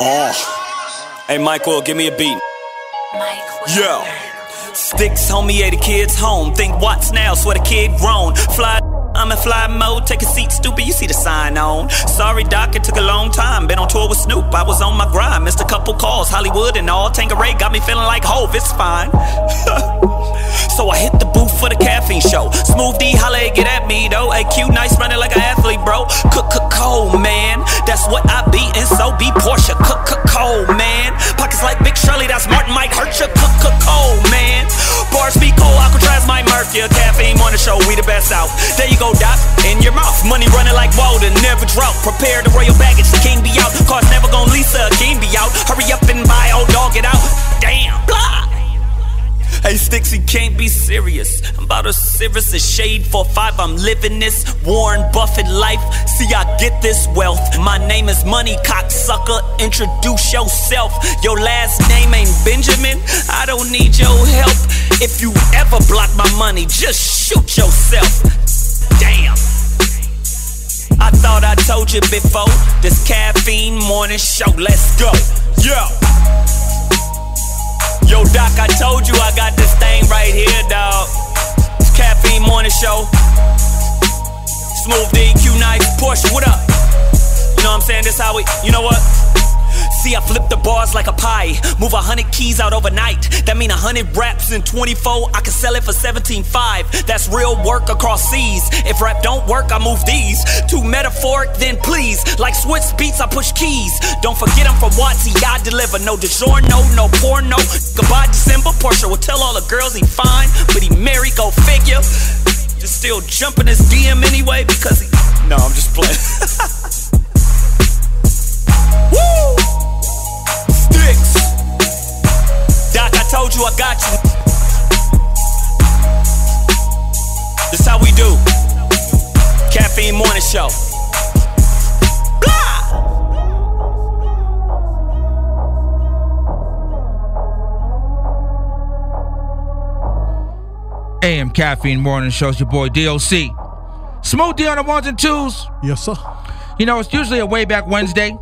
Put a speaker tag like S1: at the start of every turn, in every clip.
S1: Oh. Hey, Michael, give me a beat. Yo. Sticks, homie, hey, the kid's home. Think what's now, swear the kid grown. Fly. I'm in fly mode, take a seat, stupid. You see the sign on. Sorry, Doc, it took a long time. Been on tour with Snoop, I was on my grind. Missed a couple calls, Hollywood and all. Tanqueray got me feeling like Hove, it's fine. so I hit the booth for the caffeine show. Smooth D, holla, get at me though. AQ, nice running like an athlete, bro. Cook, cook, cold, man. That's what I be, and so be Portia. Cook, cook, cold, man. Pockets like Big Shirley, that's Martin might hurt you. Cook, cook, cold, man. Bars be cold, Alcatraz might murk you. Caffeine on the show, we the best out. There you go, Doc, in your mouth. Money running like water, never drought. Prepare the royal baggage, the king be out. Cars never gon' Lisa, king be out. Hurry up and buy, old dog, get out. Damn, blah. Hey, you can't be serious. I'm about as serious as Shade for five. I'm living this Warren Buffett life. See, I get this wealth. My name is Money Cocksucker. Introduce yourself. Your last name ain't Benjamin. I don't need your help. If you ever block my money, just shoot yourself. Damn. I thought I told you before. This caffeine morning show. Let's go. Yo. Yo, Doc, I told you I got this thing right here, dog. It's Caffeine Morning Show. Smooth D, Q Knife, Portia, what up? You know what I'm saying? This how we, you know what? See, I flip the bars like a pie. Move a hundred keys out overnight. That mean a hundred raps in 24. I can sell it for 17.5. That's real work across seas. If rap don't work, I move these. Too metaphoric, then please. Like Swizz Beatz, I push keys. Don't forget I'm from Watsy. I deliver no DiGiorno, no porno. Goodbye, December. Portia will tell all the girls he fine, but he married, go figure. Just still jumping his DM anyway because he. No, I'm just playing. I told got you. This how we do. Caffeine Morning Show. Blah!
S2: AM Caffeine Morning Shows your boy DOC. Smooth D on the ones and twos.
S3: Yes, sir.
S2: You know, it's usually a way back Wednesday.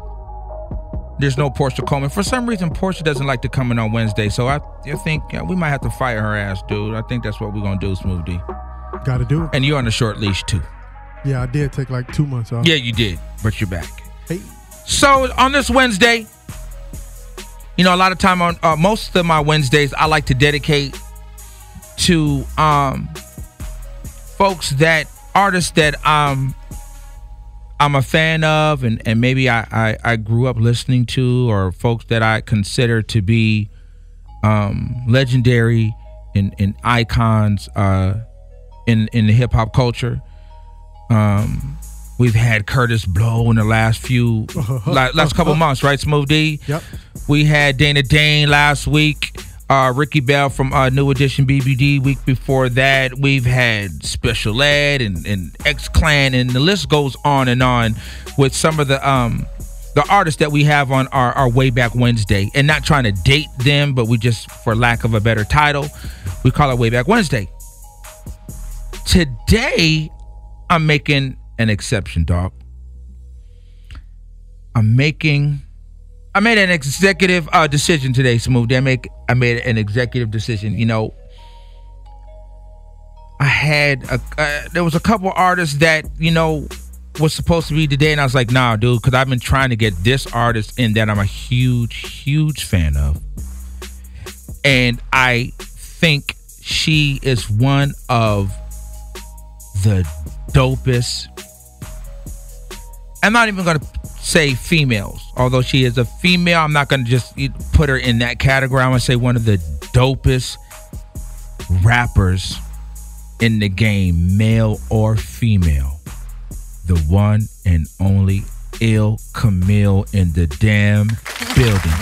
S2: There's no Portia Coleman. For some reason, Portia doesn't like to come in on Wednesday, so I, I think yeah, we might have to fire her ass, dude. I think that's what we're gonna do, Smooth D.
S3: Got to do it.
S2: And you're on a short leash too.
S3: Yeah, I did take like two months off.
S2: Yeah, you did, but you're back.
S3: Hey.
S2: So on this Wednesday, you know, a lot of time on uh, most of my Wednesdays, I like to dedicate to um folks that artists that um I'm a fan of and, and maybe I, I, I grew up listening to or folks that I consider to be um legendary and, and icons uh in in the hip hop culture. Um we've had Kurtis Blow in the last few la- last couple months, right? Smooth D.
S3: Yep.
S2: We had Dana Dane last week. Uh, Ricky Bell from uh, New Edition BBD. Week before that, we've had Special Ed and, and X Clan, and the list goes on and on with some of the um the artists that we have on our, our way back Wednesday. And not trying to date them, but we just, for lack of a better title, we call it way back Wednesday. Today, I'm making an exception, dog. I'm making I made an executive uh, decision today, Smooth. I make I made an executive decision. You know, I had a uh, there was a couple artists that you know was supposed to be today, and I was like, nah, dude, because I've been trying to get this artist in that I'm a huge, huge fan of, and I think she is one of the dopest. I'm not even gonna say females, although she is a female. I'm not gonna just put her in that category. I'm gonna say one of the dopest rappers in the game, male or female. The one and only Ill Camille in the damn building.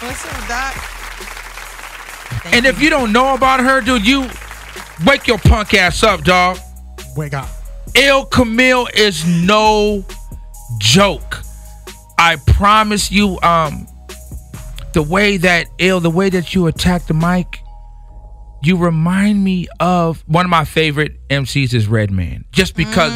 S4: What's up, Doc?
S2: And if you don't know about her, dude, you wake your punk ass up, dog.
S3: Wake up.
S2: Ill Camille is no joke. I promise you, um, the way that ill, the way that you attack the mic, you remind me of one of my favorite MCs is Redman. Just because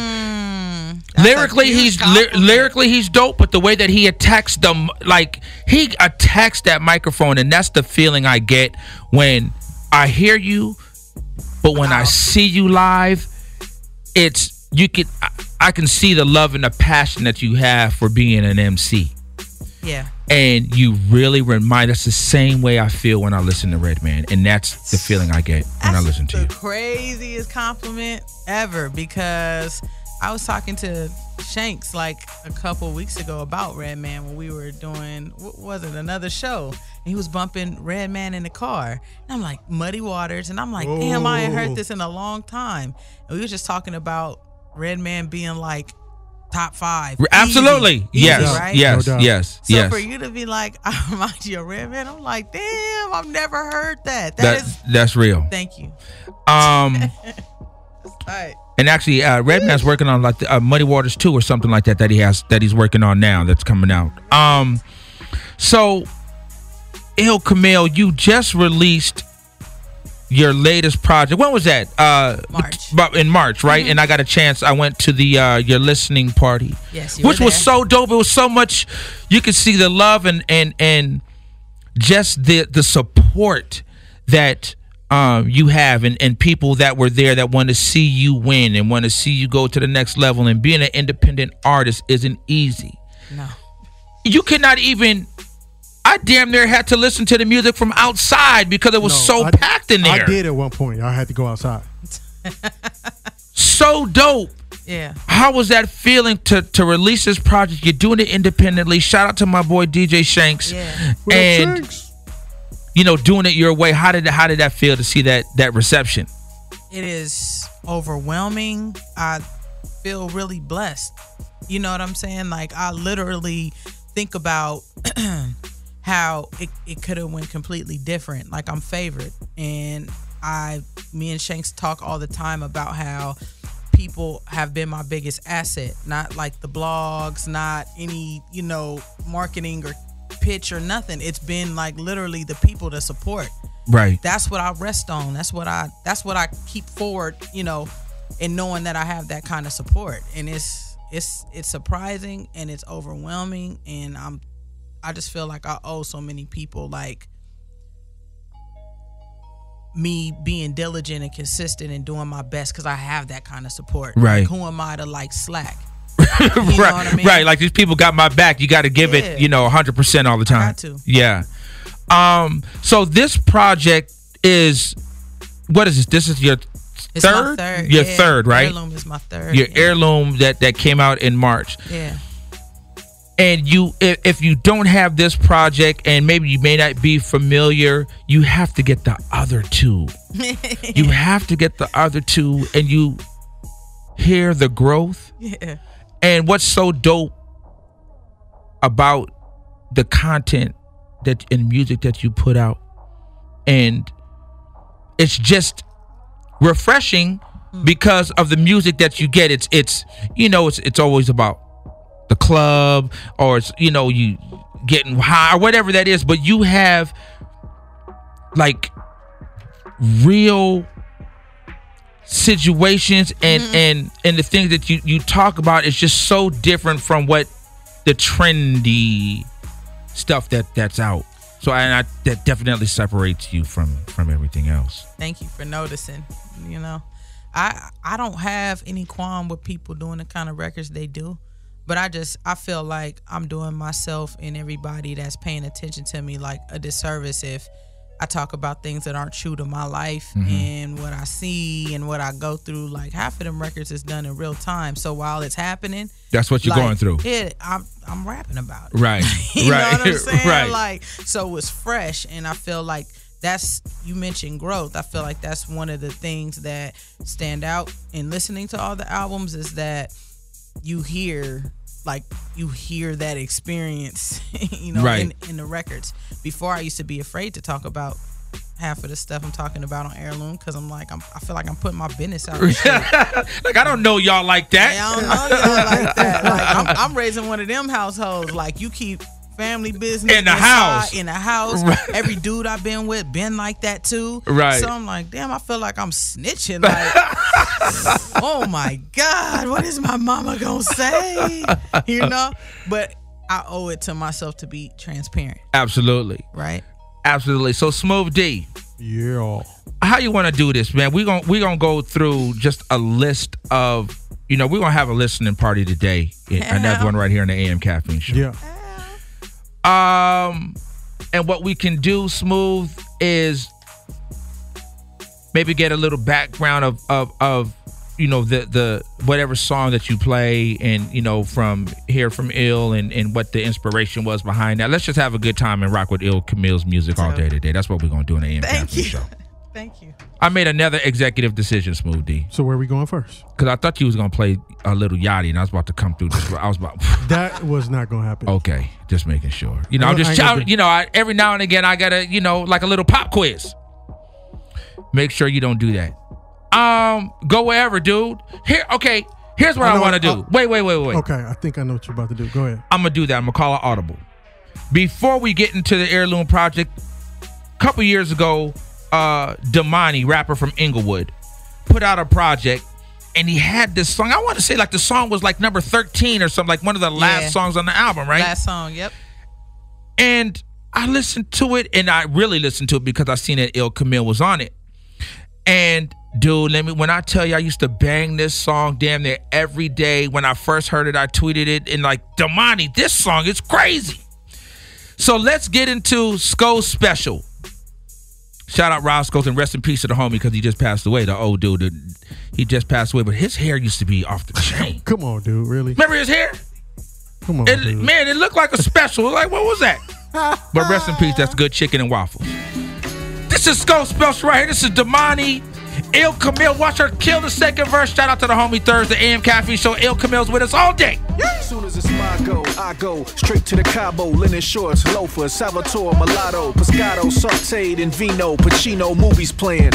S2: lyrically he's lyrically he's dope but the way that he attacks them like he attacks that microphone and that's the feeling i get when i hear you but when wow. i see you live it's you can I, I can see the love and the passion that you have for being an mc
S4: yeah.
S2: And you really remind us the same way I feel when I listen to Redman, and that's the feeling I get when
S4: that's
S2: I listen to you. the.
S4: Craziest compliment ever because I was talking to Shanks like a couple weeks ago about Redman when we were doing what was it another show. And he was bumping Redman in the car. And I'm like Muddy Waters. And I'm like damn I ain't heard oh. this in a long time. And we were just talking about Redman being like top five.
S2: Absolutely. Easy, yes. Easy, right? Yes. No yes.
S4: So
S2: yes.
S4: for you to be like, I remind you of Redman, I'm like, damn, I've never heard that. that, that is,
S2: that's real.
S4: Thank you.
S2: Um. right. And actually, uh, Redman's working on like uh, Muddy Waters two or something like that that he has that he's working on now that's coming out. Um, so, Ill Camille, you just released your latest project. When was that?
S4: Uh, March.
S2: In March, right? Mm-hmm. And I got a chance. I went to the uh, your listening party.
S4: Yes,
S2: which was so dope. It was so much. You could see the love and and and just the the support that um, you have and, and people that were there that want to see you win and want to see you go to the next level. And being an independent artist isn't easy.
S4: No.
S2: You cannot even I damn near had to listen to the music from outside because it was no, so I, packed in there.
S3: I did at one point. I had to go outside.
S2: so dope.
S4: Yeah.
S2: How was that feeling to to release this project? You're doing it independently. Shout out to my boy DJ Shanks.
S4: Yeah.
S2: And Shanks. you know, doing it your way. How did how did that feel to see that that reception?
S4: It is overwhelming. I feel really blessed. You know what I'm saying? Like I literally think about how it, it could have went completely different. Like I'm favored. And I me and Shanks talk all the time about how people have been my biggest asset. Not like the blogs, not any, you know, marketing or pitch or nothing. It's been like literally the people to support.
S2: Right.
S4: That's what I rest on. That's what I that's what I keep forward, you know, in knowing that I have that kind of support. And it's it's it's surprising and it's overwhelming and I'm I just feel like I owe so many people like me being diligent and consistent and doing my best because I have that kind of support.
S2: Right.
S4: Like, who am I to like slack?
S2: right. I mean? Right. Like these people got my back. You got to give yeah. it, you know, 100% all the time.
S4: got to.
S2: Yeah. Um. So this project is what is this? This is your
S4: it's
S2: third?
S4: third.
S2: Your
S4: yeah.
S2: third, right?
S4: Heirloom is my third.
S2: Your yeah. heirloom that that came out in March.
S4: Yeah
S2: and you if, if you don't have this project and maybe you may not be familiar you have to get the other two. You have to get the other two and you hear the growth.
S4: Yeah.
S2: And what's so dope about the content that in music that you put out and it's just refreshing mm. because of the music that you get. It's it's you know it's it's always about the club or it's you know you getting high or whatever that is but you have like real situations and mm-hmm. and and the things that you you talk about is just so different from what the trendy stuff that that's out. So and I, that definitely separates you from from everything else.
S4: Thank you for noticing you know. I i don't have any qualm with people doing the kind of records they do but I just I feel like I'm doing myself and everybody that's paying attention to me like a disservice if I talk about things that aren't true to my life mm-hmm. and what I see and what I go through. Like half of them records is done in real time. So while it's happening,
S2: that's what you're
S4: like,
S2: going through.
S4: Yeah, I'm I'm rapping about it.
S2: Right.
S4: you
S2: right.
S4: know what I'm saying?
S2: right.
S4: Like so it's fresh and I feel like that's you mentioned growth. I feel like that's one of the things that stand out in listening to all the albums is that you hear like you hear that experience, you know,
S2: right.
S4: in, in the records. Before I used to be afraid to talk about half of the stuff I'm talking about on heirloom because I'm like I'm, I feel like I'm putting my business out.
S2: like I don't know y'all like that.
S4: I don't know y'all like that. Like I'm, I'm, raising one of them households. Like you keep family business
S2: In the house.
S4: In the house.
S2: Right.
S4: Every dude I've been with been like that too.
S2: Right.
S4: So I'm like, damn, I feel like I'm snitching. Like, oh my God, what is my mama gonna say? You know? But I owe it to myself to be transparent,
S2: Absolutely.
S4: right?
S2: Absolutely. So Smooth D,
S3: Yeah.
S2: how you want to do this, man? We're going we going to go through just a list of you know, we're going to have a listening party today. Another one right here in the AM Caffeine Show.
S3: Yeah.
S2: Um, and what we can do, smooth, is maybe get a little background of of of you know the the whatever song that you play, and you know from here from Ill and and what the inspiration was behind that. Let's just have a good time and rock with Ill Camille's music all day today. That's what we're gonna do in the AM
S4: Thank.
S2: Show.
S4: Thank you.
S2: I made another executive decision, Smooth D,
S3: So where are we going first?
S2: because I thought you was gonna play a little Yachty, and I was about to come through. This, I was about.
S3: That was not going to happen.
S2: Okay, just making sure. You know,
S3: I
S2: I'm just,
S3: gonna
S2: I,
S3: do-
S2: you know, I, every now and again I gotta, you know, like a little pop quiz. Make sure you don't do that. Um, go wherever, dude. Here, okay. Here's what
S3: I
S2: I, want to do.
S3: uh,
S2: wait, wait, wait, wait.
S3: Okay, I think I know what you're about to do. Go ahead.
S2: I'm gonna do that. I'm gonna call it audible. Before we get into the heirloom project, a couple years ago, uh Damani, rapper from Inglewood, put out a project and he had this song. I want to say like the song was like number 13 or something, like one of the last
S4: Yeah.
S2: songs on the album, right?
S4: Last song, yep.
S2: And I listened to it, and I really listened to it because I seen that Ill Camille was on it. And dude, let me when I tell you I used to bang this song damn near every day. When I first heard it, I tweeted it and like, Damani, this song is crazy. So let's get into Sko Special. Shout out Roscoe and rest in peace to the homie because he just passed away. The old dude, the- he just passed away, but his hair used to be off the chain.
S3: Come on, dude. Really?
S2: Remember his hair?
S3: Come on,
S2: It, man, it looked like a special. Like, what was that? but rest in peace. That's good chicken and waffles. This is Skull Special right here. This is Damani. Ill Camille. Watch her kill the second verse. Shout out to the homie Thursday AM Cafe Show. Ill Camille's with us all day.
S5: As Soon as it's my go, I go straight to the Cabo, linen shorts, loafers, Salvatore, mulatto, Pescado, sauteed in vino, Pacino, movies playing.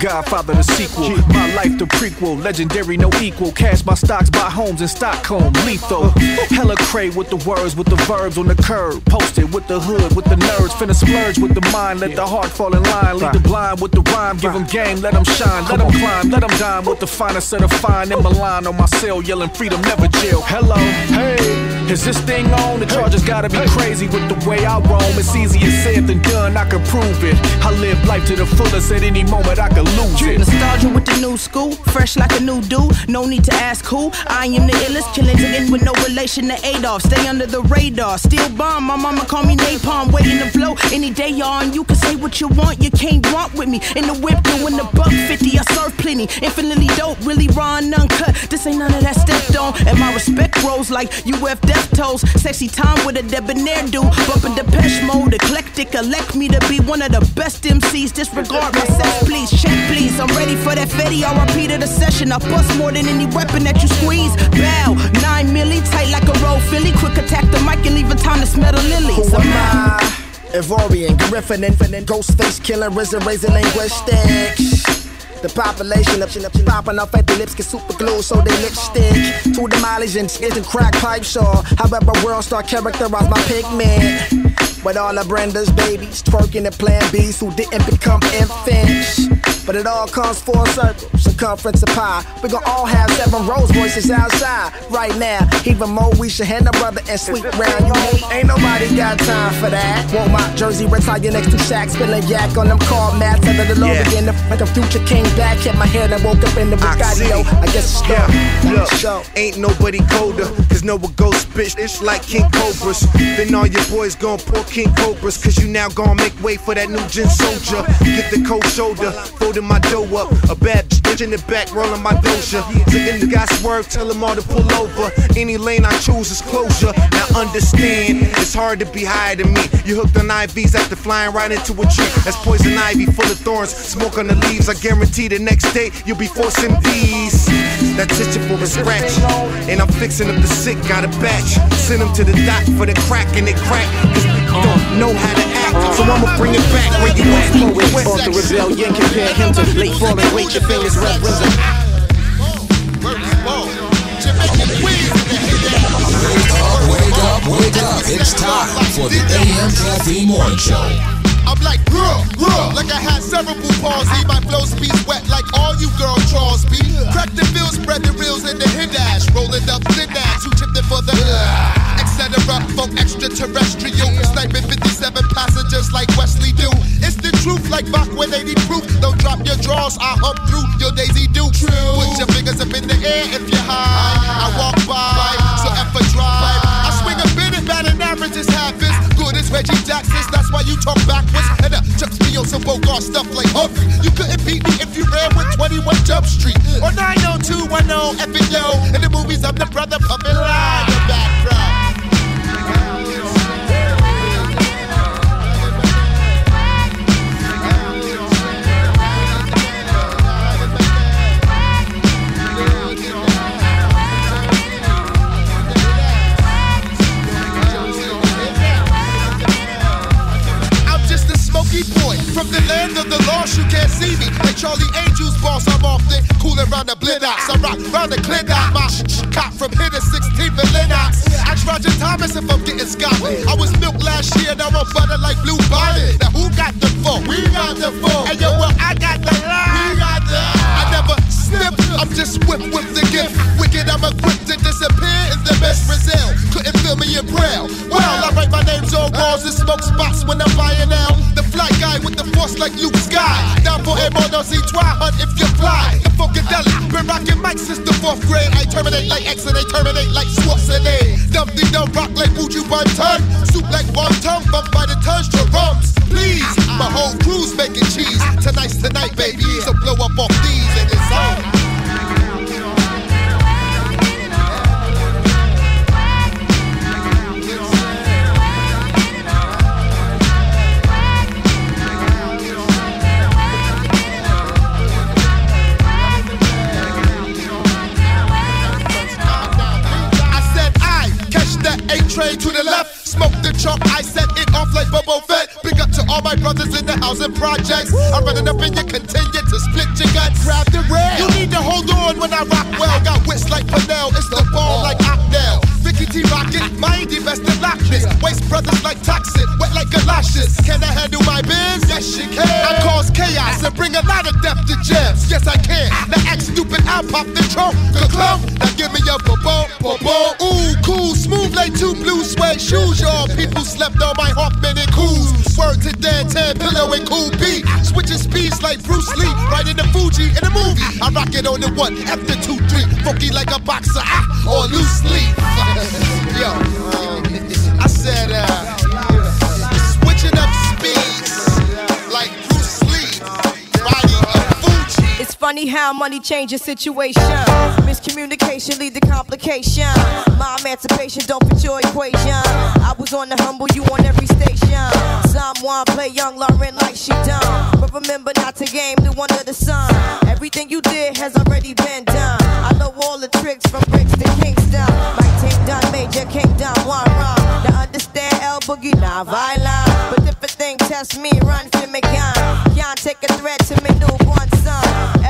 S5: Godfather the sequel, my life the prequel, legendary no equal. Cash my stocks, buy homes in Stockholm, lethal. Hella cray with the words, with the verbs on the curb, posted with the hood, with the nerds, finna splurge with the mind, let the heart fall in line, lead the blind with the rhyme, give them game, let them shine, let them climb, let them dine with the finest of the fine in Milan on my cell, yelling freedom, never jail. Hello, hey, is this thing on? The charges gotta be crazy with the way I roam. It's easier said than done, I can prove it. I live life to the fullest at any moment, I can lose it.
S6: Nostalgia with the new school, fresh like a new dude. No need to ask who. I am the illest, killing to end with no relation to Adolf. Stay under the radar, still bomb. My mama call me napalm, waiting to blow. Any day, y'all, and you can say what you want. You can't romp with me. In the whip, doing the buck 50. I serve plenty. Infinitely dope, really raw and uncut. This ain't none of that stepped on. And my respect grows like UF Toes. Sexy time with a debonair dude. Bumping Depeche mode, eclectic. Elect me to be one of the best MCs. Disregard my sex, please. Check, please. I'm ready for that Fetty. I repeated a session. I bust more than any weapon that you squeeze. Bow, nine milli, tight like a roll Philly. Quick attack the mic and leave a time to smell the lilies. I'm out.
S7: Ivorian, Griffin, Infinite, Ghostface, Killer, Razor, Razor, Linguistics. The population of popping off at the lips get super glue, so they lipstick. The mileage and and crack pipe saw. However, world star characterize my pigment. With all the Brenda's babies, twerking and plan B's who didn't become infants. But it all comes full circle, circumference of pie. We gon' all have seven rose voices outside right now. Even more, we should hand a brother and sweep round. You hate, ain't nobody got time for that. Want my jersey retire next to Shaq, spilling yak on them car mats under the low
S8: Yeah.
S7: again. Like a future came back, hit my head and woke up in the Bugatti. Yo, I guess it's
S8: Yeah, look,
S7: Show.
S8: ain't nobody colder, cause no one goes bitch, it's like King Cobras. Then all your boys gon' pull King Cobras, cause you now gon' make way for that new gen soldier. Get the cold shoulder, folding my dough up, a bad bitch in the back, rolling my doja. Taking the guy swerve, tell them all to pull over. Any lane I choose is closure. Now understand, it's hard to be higher than me. You hooked on IVs after flying right into a tree. That's poison ivy full of thorns, smoke on the leaves. I guarantee the next day you'll be forcing these. That's itching for a scratch. And I'm fixing up the sick, got a batch. Send them to the doc for the crack and they crack. Cause don't know how to act. So I'ma bring it back where you at.
S7: Poet, author, rebellion, compare him to late falling, wait your fingers, represent.
S9: Wake up, wake up. It's time for the AM Caffeine Morning Show.
S10: I'm like, bruh, bruh, like I had cerebral palsy. My flow speeds wet like all you girl draws be. Crack the bills, spread the reels in the hit dash. Rolling up thin ass, who tipped it for the etc. Folk extraterrestrial. Sniping 57 passengers like Wesley do. It's the truth, like Bach when they need proof. Don't drop your drawers, I hump through your Daisy Duke. Put your fingers up in the air if you're high. I walk by, so F a drive. I swing a bit and batting average is half as good as Reggie Jackson's. That's why you talk backwards. And uh, jumps me on some Bogart stuff like Humphrey. You couldn't beat me if you ran with 21 Jump Street. Or 90210 F and yo. In the movies, I'm the brother pumping of the lost. You can't see me like Charlie Angel's boss. I'm often cooling around the blitz. I rock round the out. My cop from here to 16th and Lenox. Ask Roger Thomas if I'm getting Scotland. I was milk last year, now I'm butter like blue bonnet. Now who got the phone? We got the phone. And yo, well, I got the line. We got the. I never snip. I'm just whip with the gift. Wicked, I'm equipped to disappear in the best Brazil. Couldn't feel me in braille. Well, I write my names on walls and smoke spots when I'm flying out. The fly guy with the force like Luke Sky. Down for on see try hunt if you fly. The Funkadelic, been rocking mics since the fourth grade. I terminate like X and they terminate like Schwarzenegger. Dumpty dump rock like Buju Banton. Soup like tongue, bump by the tons, Rums. Please, my whole crew's making cheese. Tonight's tonight, baby. So blow up off these and it's on. Train to the left. Smoke the chalk, I set it off like Boba Fett. Big up to all my brothers in the housing projects. I'm running up and you continue to split your guts. Grab the rail. You need to hold on when I rock well. Got wits like Pernell, it's the ball like. Ricky T Rocket, mindy best lock this. Waste brothers like toxic, wet like galoshes. Can I handle my biz? Yes, she can. I cause chaos and bring a lot of death to jams. Yes, I can. Now act stupid, I'll pop the trunk. Ka-clump, now give me a bobo. Ooh, cool, smooth like two blue suede shoes, y'all. People slept on my Hoffman and Coos. Word to Dan Pillow and Cool B. Switching speeds like Bruce Lee, right in the Fuji in the movie. I rock it on the one after two, three. Funky like a boxer, ah, or loose leaf. Yo, I said, uh,
S11: funny how money changes situation. Miscommunication lead to complication. My emancipation don't fit your equation. I was on the humble, you on every station. Someone play young Lauryn like she done. But remember not to game the one under the sun. Everything you did has already been done. I know all the tricks from bricks to Kingston. My team done major, king done one wrong. Now understand L Boogie, not. But if a thing test me, run for me gun. Can't take a threat to me newborn son.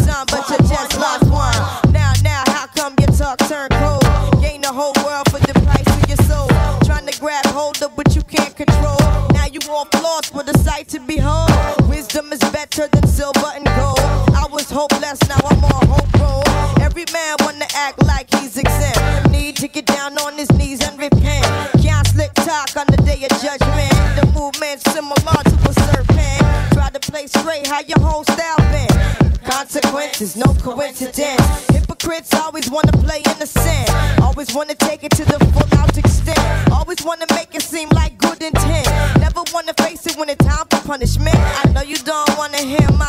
S11: silver gold. I was hopeless, now I'm on hope roll. Every man wanna act like he's exempt. Need to get down on his knees and repent. Can't slick talk on the day of judgment. The movement similar to a serpent. Try to play straight, how your whole style been. Consequences, no coincidence. Hypocrites always wanna play innocent. Always wanna take it to the full out extent. Always wanna make it seem like good intent. Never wanna face it when it's time for punishment. I know you don't wanna hear my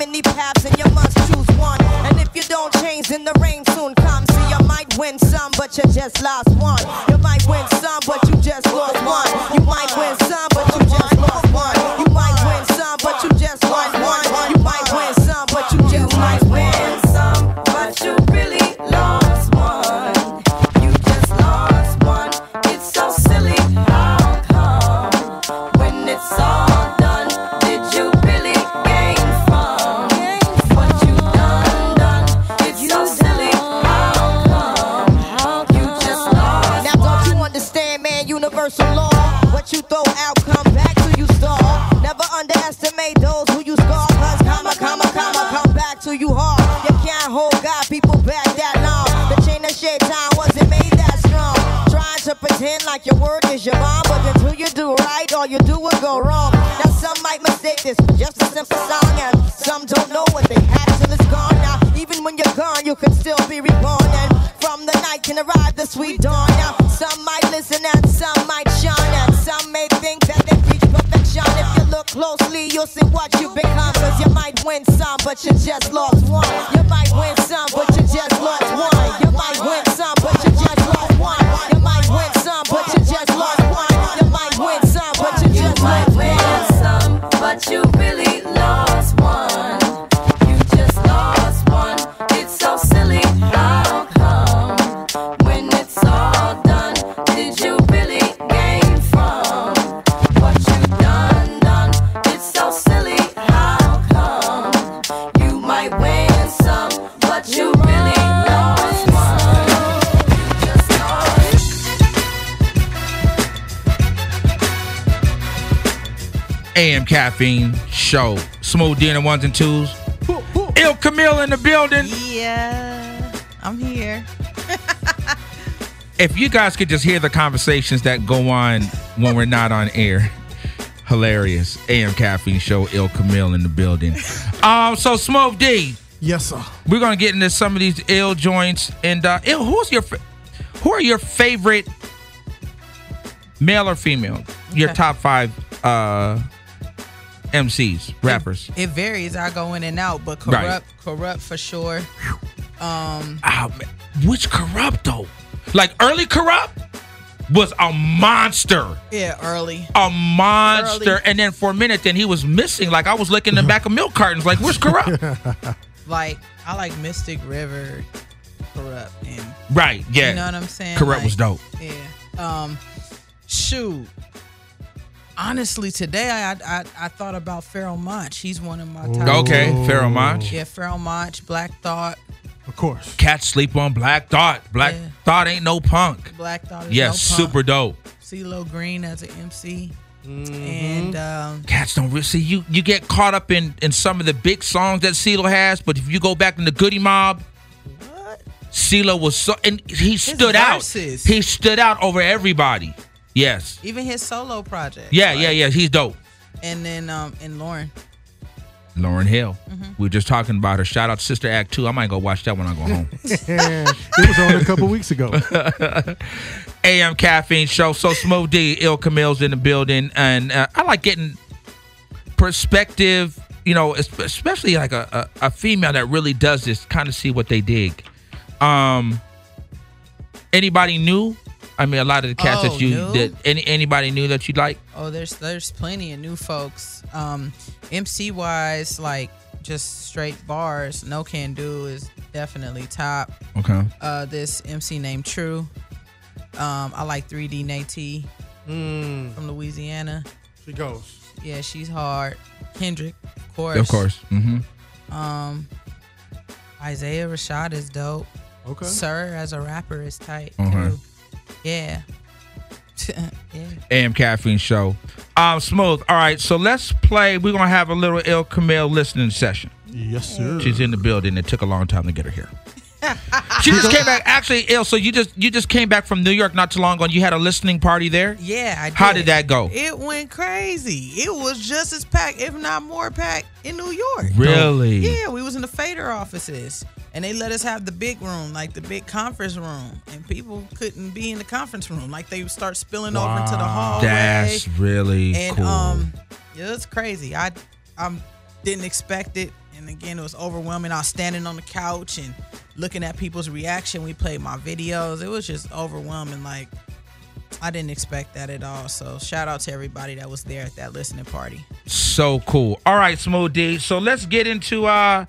S11: many paths and you must choose one. And if you don't change, then the rain soon comes. See, you might win some, but you just lost one. You might win some, but you just lost one. You might win some, but you just lost one. Like your word is your bond, but until you do right, all you do will go wrong. Now some might mistake this for just a simple song, and some don't know what they had till it's gone. Now even when you're gone, you can still be reborn, and from the night can arrive the sweet dawn. Now some might listen and some might shine, and some may think that they reach perfection. If you look closely, you'll see what you become. Cause you might win some, but you just lost one. You might win some, but you just lost one. You might win some, but you just lost one. You might win some,
S2: Caffeine Show. Smooth D and the ones and twos. Ill Camille in the building.
S4: Yeah, I'm here.
S2: If you guys could just hear the conversations that go on when we're not on air. Hilarious. AM Caffeine Show, Ill Camille in the building. Um, so Smooth D.
S3: Yes, sir.
S2: We're gonna get into some of these ill joints. And uh ill, who's your fa- who are your favorite male or female? Your top five uh MCs, rappers.
S4: It varies. I go in and out, but
S2: Right.
S4: Kurupt, Kurupt for sure. Um,
S2: Oh. Which Kurupt though? Like early Kurupt was a monster.
S4: yeah, early.
S2: A monster.
S4: Early.
S2: And then for a minute then he was missing. Like I was looking in the back of milk cartons. Like, where's Kurupt?
S4: Like I like Mystic River, Kurupt, and
S2: right, yeah.
S4: you know what I'm saying.
S2: Kurupt
S4: Like,
S2: was dope.
S4: Yeah. Um, shoot. Honestly, today I I, I thought about Pharoahe Monch. He's one of my top.
S2: Okay, Pharoahe Monch.
S4: Yeah, Pharoahe Monch, Black Thought.
S3: Of course.
S2: Cats sleep on Black Thought. Black
S4: Yeah.
S2: Thought ain't no punk.
S4: Black Thought is
S2: Yes,
S4: no punk.
S2: super dope.
S4: CeeLo Green as an MC.
S2: Mm-hmm.
S4: And um,
S2: Cats don't really see you. You get caught up in in some of the big songs that CeeLo has, but if you go back in the Goodie Mob,
S4: what?
S2: CeeLo was so and he stood out. He stood out over everybody. Yes.
S4: Even his solo project.
S2: Yeah, yeah, yeah. He's dope.
S4: And then um and Lauryn.
S2: Lauryn Hill.
S4: Mm-hmm.
S2: We were just talking about her. Shout out to Sister Act 2. I might go watch that when I go home.
S3: it was on a couple weeks ago.
S2: AM Caffeine Show. So Smooth D, Ill Camille's in the building. And uh, I like getting perspective, you know, especially like a, a, a female that really does this, kind of see what they dig. Um, Anybody new? I mean, a lot of the cats
S4: Oh,
S2: that you
S4: new?
S2: that any anybody new that you like.
S4: Oh, there's there's plenty of new folks. Um, MC wise, like just straight bars. No can do is definitely top.
S2: Okay.
S4: Uh, this MC named True. Um, I like 3D Na'Tee
S3: Mm,
S4: from Louisiana.
S3: she goes.
S4: Yeah, she's hard. Kendrick, of course.
S2: Of course. Mm-hmm.
S4: Um, Isaiah Rashad is dope.
S3: Okay.
S4: Sir as a rapper is tight
S2: Okay.
S4: too. Yeah. yeah.
S2: AM Caffeine Show. Um, smooth. All right, so let's play. We're gonna have a little Ill Camille listening session.
S3: Yes, sir.
S2: She's in the building. It took a long time to get her here. She just came back. Actually, ill. So you just you just came back from New York not too long ago. and You had a listening party there.
S4: Yeah, I did.
S2: How did that go?
S4: It went crazy. It was just as packed, if not more packed, in New York.
S2: Really?
S4: Yeah, we was in the Fader offices, and they let us have the big room, like the big conference room, and people couldn't be in the conference room. Like they would start spilling over into the hallway.
S2: That's really
S4: and
S2: cool.
S4: um, it was crazy. I I didn't expect it, and again, it was overwhelming. I was standing on the couch and looking at people's reaction. We played my videos. It was just overwhelming. Like I didn't expect that at all. So shout out to everybody that was there at that listening party.
S2: so cool. All right, Smooth D. So let's get into uh,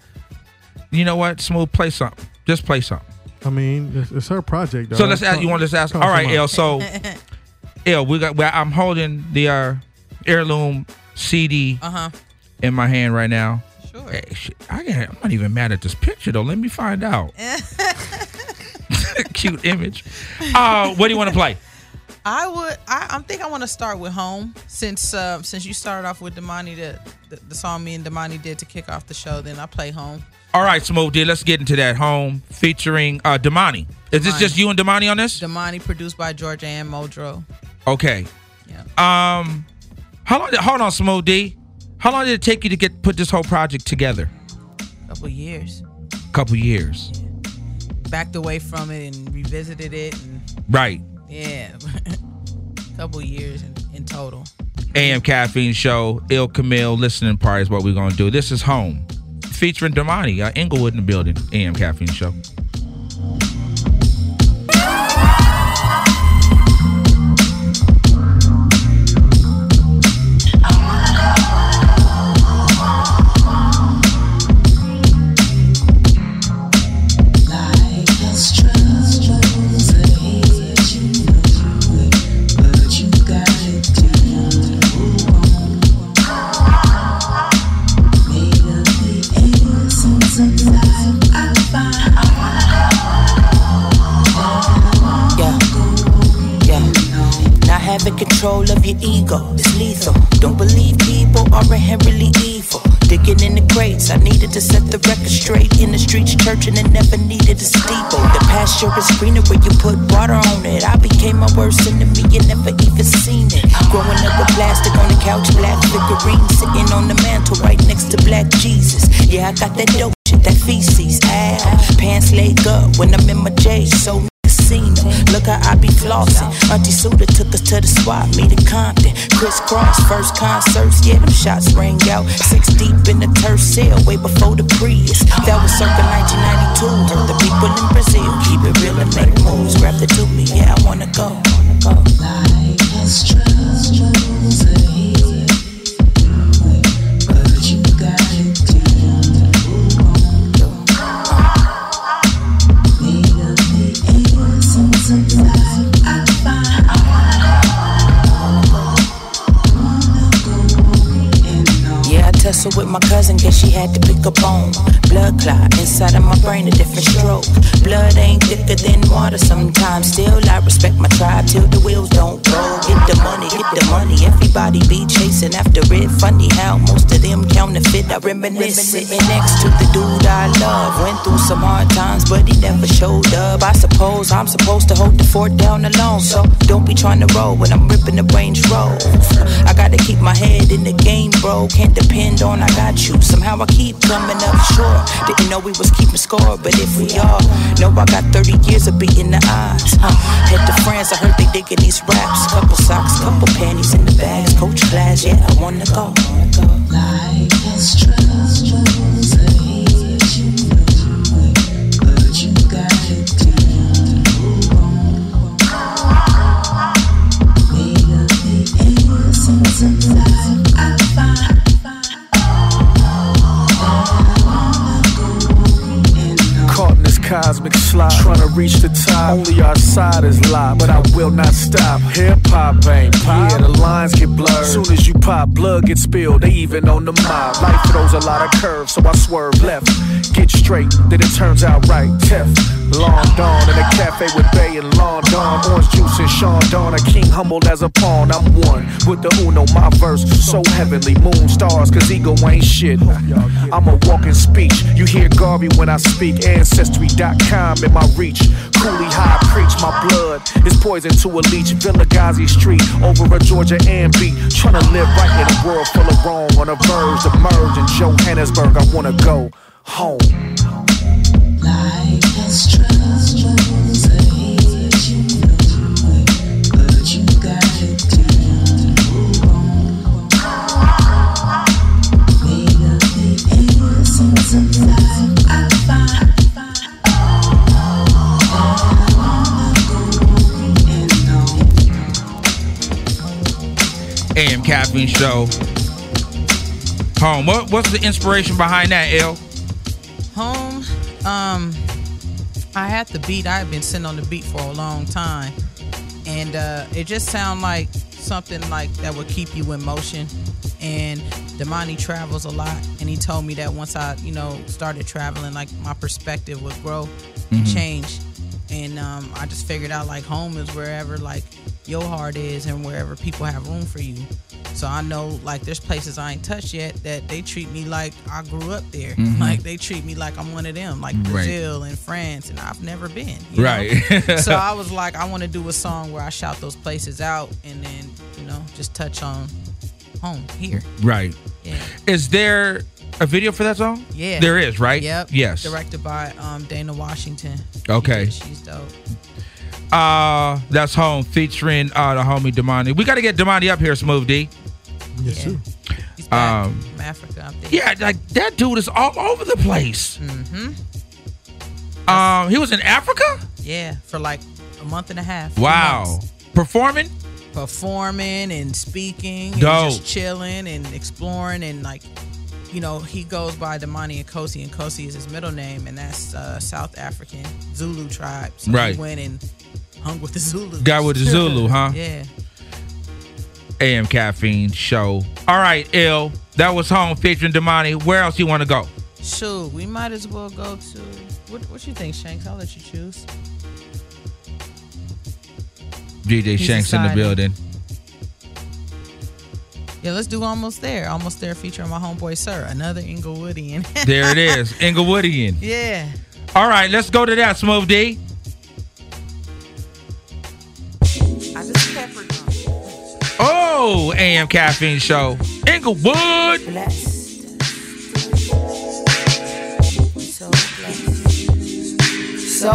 S2: you know what? Smooth, play something. Just play something.
S3: I mean, it's, it's her project. Though.
S2: So let's ask. You want to just ask? All right, Ill. So, Ill, we got. Well, I'm holding the uh, heirloom CD
S4: Uh huh.
S2: in my hand right now.
S4: Sure.
S2: Hey, shit, I can't, I'm not even mad at this picture though. Let me find out. Cute image. Uh, what do you want to play?
S4: I would. I, I think I want to start with home since uh, since you started off with Damani the, the the song me and Damani did to kick off the show. Then I play home.
S2: All right, Smooth D, let's get into that home featuring uh Damani. Is this just you and Damani on this?
S4: Damani produced by Georgia and Modro.
S2: Okay. Yeah. Um how long hold on, Smooth D. How long did it take you to get put this whole project together?
S4: A couple years.
S2: A couple years.
S4: Backed away from it and revisited it. And
S2: Right.
S4: yeah, a couple years in, in total.
S2: AM Caffeine Show, Ill Camille listening party is what we're gonna do. This is home. Featuring Damani, uh, Inglewood in the building. AM Caffeine Show.
S12: Your ego is lethal. Don't believe people are inherently evil. Digging in the crates, I needed to set the record straight. In the streets, churching and never needed a steeple. The pasture is greener where you put water on it. I became my worst enemy and never even seen it. Growing up with plastic on the couch, black figurine sitting on the mantle right next to black Jesus. Yeah, I got that dope shit, that feces. Ow, pants leg up when I'm in my J. So seen. Look how I be flossing. Auntie Suda took us to the spot, meet in Compton. Crisscross, first concerts, yeah, them shots rang out. Six deep in the turf cell, way before the Prius. That was circa 1992. Heard the people in Brazil keep it real and make moves. Grab the doobie, yeah, I wanna go. Wanna tussle with my cousin, guess she had to pick a bone. Blood clot inside of my brain, a different stroke. Blood ain't thicker than water sometimes. Still, I respect my tribe till the wheels don't roll. Get the money, get the money. Everybody be chasing after it. Funny how most of them counterfeit. I reminisce sitting next to the dude I love. Went through some hard times, but he never showed up. I suppose I'm supposed to hold the fort down alone. So don't be trying to roll when I'm ripping the Range Rover. I gotta keep my head in the game, bro. Can't depend on I got you. Somehow I keep coming up short. Didn't know we was keeping score, but if we are, know I got 30 years of beating the odds. Huh. Head to France, I heard they digging these raps. Couple socks, couple panties in the bags. Coach class, yeah, I wanna go. Has troubles ahead, you know
S5: cosmic slide, trying to reach the top. Only our side is live, but I will not stop. Hip hop ain't pop. Yeah, the lines get blurred. Soon as you pop, blood gets spilled. They even on the mob. Life throws a lot of curves, so I swerve left. Get straight, then it turns out right. Tef, long dawn in a cafe with Bay and Long Dawn. Orange juice and Sean Dawn. A king humbled as a pawn. I'm one with the Uno. My verse so heavenly. Moon stars, cause ego ain't shit. I'm a walking speech. You hear Garvey when I speak. Ancestry.com in my reach. Cooley high preach. My blood is poison to a leech. Vilakazi Street over a Georgia and beat. Trying to live right in a world full of wrong. On a verge to merge in Johannesburg. I wanna go home.
S12: Life has troubles ahead,
S2: AM Caffeine Show. Home. What, what's the inspiration behind that, L?
S4: Home, um, I had the beat. I had been sitting on the beat for a long time, and uh, it just sounded like something like that would keep you in motion. And Damani travels a lot, and he told me that once I, you know, started traveling, like my perspective would grow and
S2: Mhm.
S4: change. And um, I just figured out like home is wherever like your heart is and wherever people have room for you. So I know like there's places I ain't touched yet that they treat me like I grew up there.
S2: Mhm.
S4: Like they treat me like I'm one of them, like
S2: Right.
S4: Brazil and France, and I've never been. you know?
S2: Right.
S4: so I was like, I want to do a song where I shout those places out and then you know just touch on home here.
S2: Right.
S4: Yeah.
S2: Is there a video for that song?
S4: Yeah.
S2: There is, right?
S4: Yep.
S2: Yes.
S4: Directed by um, Dana Washington.
S2: Okay.
S4: She's dope.
S2: Uh that's home featuring uh the homie Damani. We gotta get Damani up here, Smooth D.
S3: Yes, sir.
S4: He's back
S2: Um
S4: from Africa. I think.
S2: Yeah, like that dude is all over the place.
S4: Mm-hmm.
S2: Um he was in Africa?
S4: Yeah, for like a month and a half.
S2: Wow.
S4: months.
S2: Performing?
S4: Performing and speaking and
S2: Dope.
S4: just chilling and exploring and like you know, he goes by Damani Nkosi, and Kosi is his middle name, and that's uh, South African Zulu tribe. So
S2: Right.
S4: he went and hung with the Zulu.
S2: Guy with the Zulu, huh?
S4: yeah.
S2: AM Caffeine Show. All right, Ill. That was home featuring Damani. Where else you want to go?
S4: Shoot, we might as well go to. What What you think, Shanks? I'll let you choose.
S2: DJ
S4: He's
S2: Shanks in the building.
S4: Yeah, let's do almost there. Almost there, featuring my homeboy Sir, another Inglewoodian.
S2: There it is. Inglewoodian.
S4: yeah.
S2: All right, let's go to that, Smooth D. Oh, AM Caffeine Show. Inglewood.
S12: So,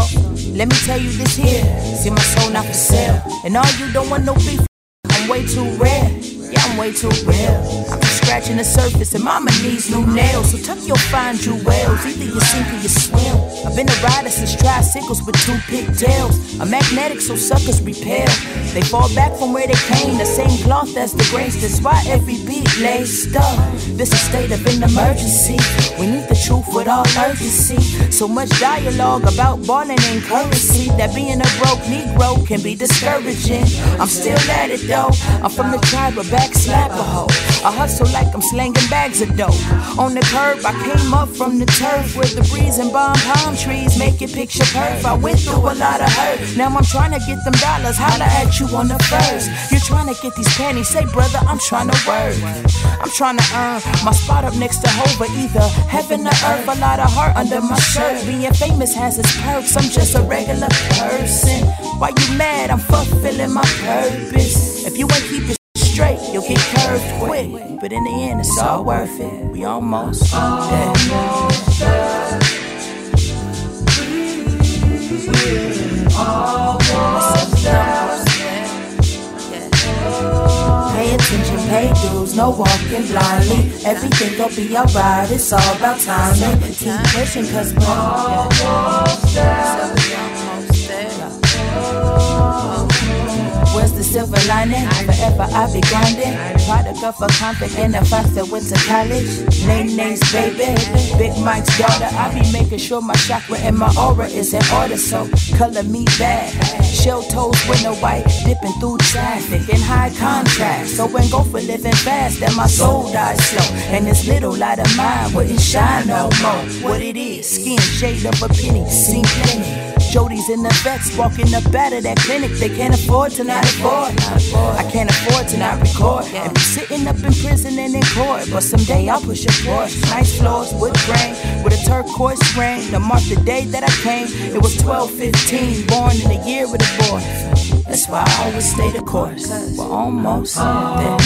S12: let me tell you this here. See my soul not for sale. And all you don't want no beef. I'm way too rare. Yeah, I'm way too real. Scratching the surface and mama needs new nails. So tuck your fine jewels. Either you sink or you swim. I've been a rider since tricycles with two pigtails. I'm magnetic so suckers repel. They fall back from where they came. The same cloth as the grace. That's why every beat lays stuck. This a state of an emergency. We need the truth with all urgency. So much dialogue about balling and currency that being a broke Negro can be discouraging. I'm still at it though. I'm from the tribe of backslapper hoe. I hustle like I'm slanging bags of dope. On the curb, I came up from the turf with the breeze and bomb palm trees make it picture perfect. I went through a lot of hurt. Now I'm trying to get them dollars. Holla at you on the first. You're trying to get these pennies. Say, brother, I'm trying to work. I'm trying to earn my spot up next to Hova. Either heaven or earth. A lot of heart under my shirt. Being famous has its perks. I'm just a regular person. Why you mad? I'm fulfilling my purpose. If you ain't keep it straight, you'll get curved quick. But in the end, it's all worth it. We almost there. Pay attention, pay dues, no walking blindly. Everything gon' be alright, it's all about timing. Keep pushing, cause we're almost there. Where's the silver lining? Forever I be grinding. Product of a convict and a fox went to college. Name names, baby. Big Mike's daughter. I be making sure my chakra and my aura is in order. So color me bad. Shell toes no white. Dipping through traffic in high contrast. So when go for living fast, then my soul dies slow. And this little light of mine wouldn't shine no more. What it is, skin shade of a penny. Seen plenty. Jody's in the vets, walking up out of that clinic. They can't afford to not afford. I can't afford to not record. And be sitting up in prison and in court. But someday I'll push a Porsche. Nice floors, wood grain, with a turquoise ring. To mark the day that I came, it was 1215. Born in the year of the boy. That's why I always stay the course. We're almost there.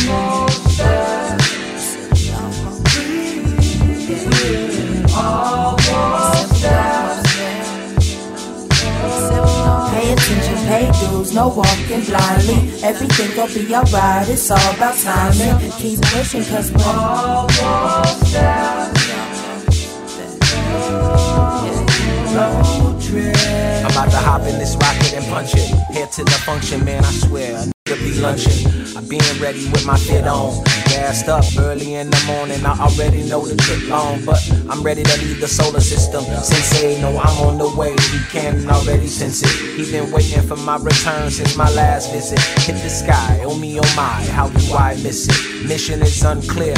S12: Pay pay no walking blindly. Everything gon' be alright, it's all about timing. Keep pushing, cause we're almost. Road.
S13: I'm about to hop in this rocket and punch it. Head to the function, man, I swear. Be lunching. I been ready with my fit on. Gassed up early in the morning. I already know the trip long, but I'm ready to leave the solar system. Sensei, know I'm on the way. He can already sense it. He been waiting for my return since my last visit. Hit the sky, oh me, oh my, how do I miss it? Mission is unclear.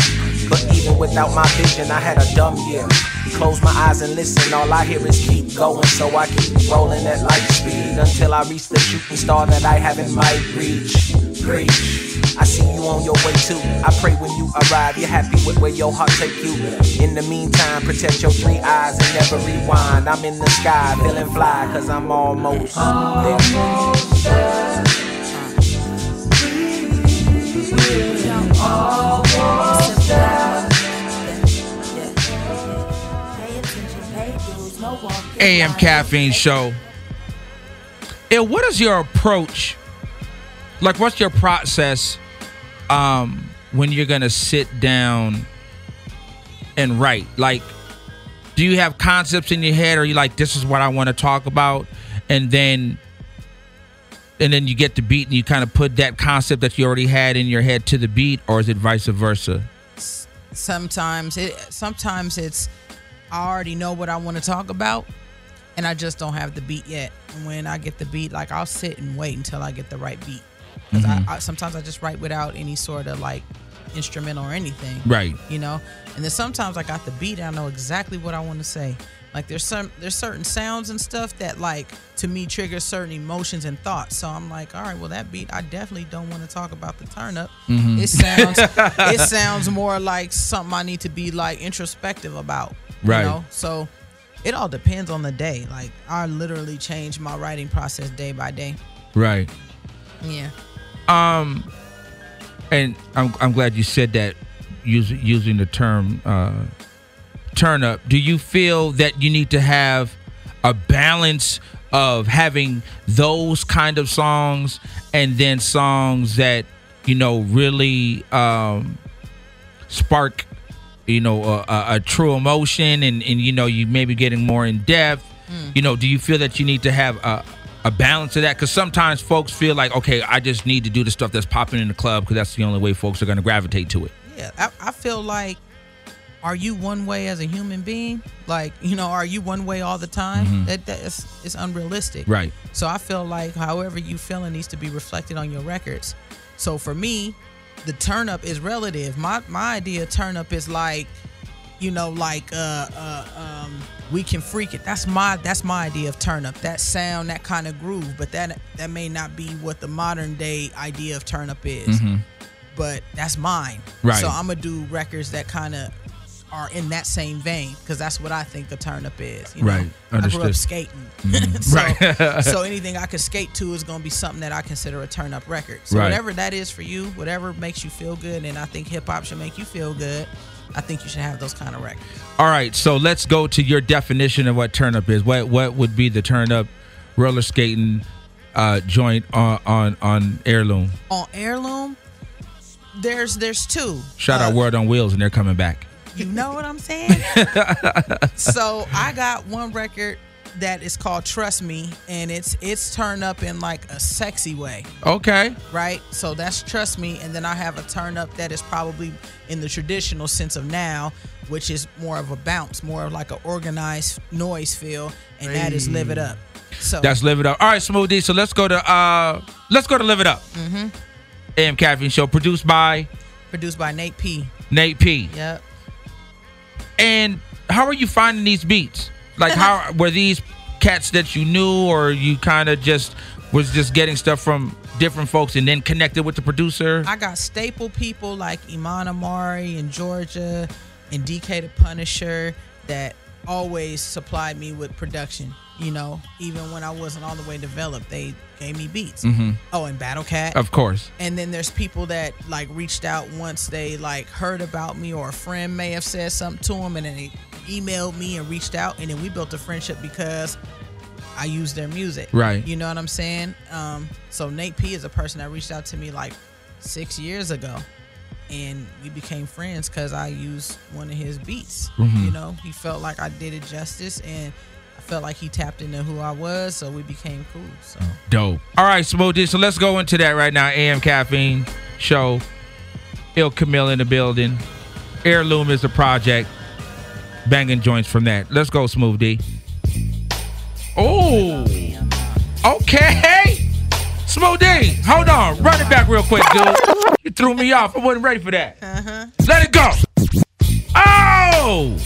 S13: But even without my vision, I had a dumb year. Close my eyes and listen, all I hear is keep going. So I keep rolling at light speed until I reach the shooting star that I haven't might reach. Preach. I see you on your way too. I pray when you arrive, you're happy with where your heart take you. In the meantime, protect your three eyes and never rewind. I'm in the sky, feeling fly, cause I'm almost there.
S2: AM Caffeine Show. And what is your approach? Like, what's your process um, when you're gonna sit down and write? Like, do you have concepts in your head, or you like, this is what I want to talk about, and then and then you get the beat and you kind of put that concept that you already had in your head to the beat, or is it vice versa?
S4: sometimes it sometimes it's I already know what I want to talk about and I just don't have the beat yet. And when I get the beat, like I'll sit and wait until I get the right beat. because
S2: Mhm.
S4: I, I sometimes I just write without any sort of like instrumental or anything.
S2: Right.
S4: You know? And then sometimes I got the beat and I know exactly what I want to say. Like there's some there's certain sounds and stuff that like to me trigger certain emotions and thoughts. So I'm like, all right, well that beat I definitely don't want to talk about the turn up.
S2: Mhm.
S4: It sounds it sounds more like something I need to be like introspective about.
S2: Right.
S4: You know? So it all depends on the day. Like I literally change my writing process day by day.
S2: Right.
S4: Yeah.
S2: Um, and I'm I'm glad you said that, using using the term uh, turn up. Do you feel that you need to have a balance of having those kind of songs and then songs that you know really um, spark you know a, a, a true emotion and and you know you maybe getting more in depth
S4: Mm.
S2: you know do you feel that you need to have a, a balance of that because sometimes folks feel like okay i just need to do the stuff that's popping in the club because that's the only way folks are going to gravitate to it
S4: Yeah, I, I feel like, are you one way as a human being? Like, you know, are you one way all the time?
S2: Mhm.
S4: That that's it's unrealistic.
S2: Right.
S4: So I feel like however you feeling needs to be reflected on your records. So for me, the turn up is relative. My my idea of turn up is like, you know, like uh uh um we can freak it. That's my that's my idea of turn up. That sound, that kind of groove. But that that may not be what the modern day idea of turn up is
S2: Mhm.
S4: but that's mine.
S2: Right.
S4: So I'm gonna do records that kind of are in that same vein because that's what I think a turn up is. You know?
S2: Right.
S4: I grew up
S2: Understood.
S4: skating,
S2: Mhm.
S4: so,
S2: Right.
S4: so anything I can skate to is gonna be something that I consider a turn up record. So
S2: Right.
S4: whatever that is for you, whatever makes you feel good, and I think hip hop should make you feel good. I think you should have those kind of records.
S2: all right so let's go to your definition of what turn up is what what would be the turn up roller skating uh joint on on on heirloom
S4: On heirloom, there's there's two.
S2: shout
S4: Uh,
S2: out word on wheels and they're coming back
S4: You know what I'm saying? so I got one record that is called Trust Me, and it's it's turned up in like a sexy way,
S2: okay
S4: right? So that's Trust Me, and then I have a turn up that is probably in the traditional sense of now, which is more of a bounce, more of like an Organized Noize feel, and that is Live It Up. So
S2: that's live it up all right Smooth D. so let's go to uh let's go to live it up
S4: hmm
S2: am caffeine show produced by
S4: produced by Nate P.
S2: nate p
S4: Yep.
S2: And how are you finding these beats? Like, how were these cats that you knew, or you kind of just was just getting stuff from different folks and then connected with the producer?
S4: I got staple people like Iman Omari in Georgia and DK the Punisher that always supplied me with production. You know, even when I wasn't all the way developed, they gave me beats.
S2: Mhm.
S4: Oh, and Battle Cat.
S2: Of course.
S4: And then there's people that like reached out once they like heard about me or a friend may have said something to them and then they emailed me and reached out and then we built a friendship because I use their music.
S2: Right.
S4: You know what I'm saying? Um, so Nate P is a person that reached out to me like six years ago. And we became friends because I used one of his beats.
S2: Mhm.
S4: You know, he felt like I did it justice and felt like he tapped into who I was, so we became cool. So
S2: Dope. All right, Smooth D. So let's go into that right now. AM Caffeine Show. Ill Camille in the building. Heirloom is the project. Banging joints from that. Let's go, Smooth D. Oh. Okay. Smooth D. Hold on. Run it back real quick, dude. You threw me off. I wasn't ready for that.
S4: Uh-huh.
S2: Let it go. Oh.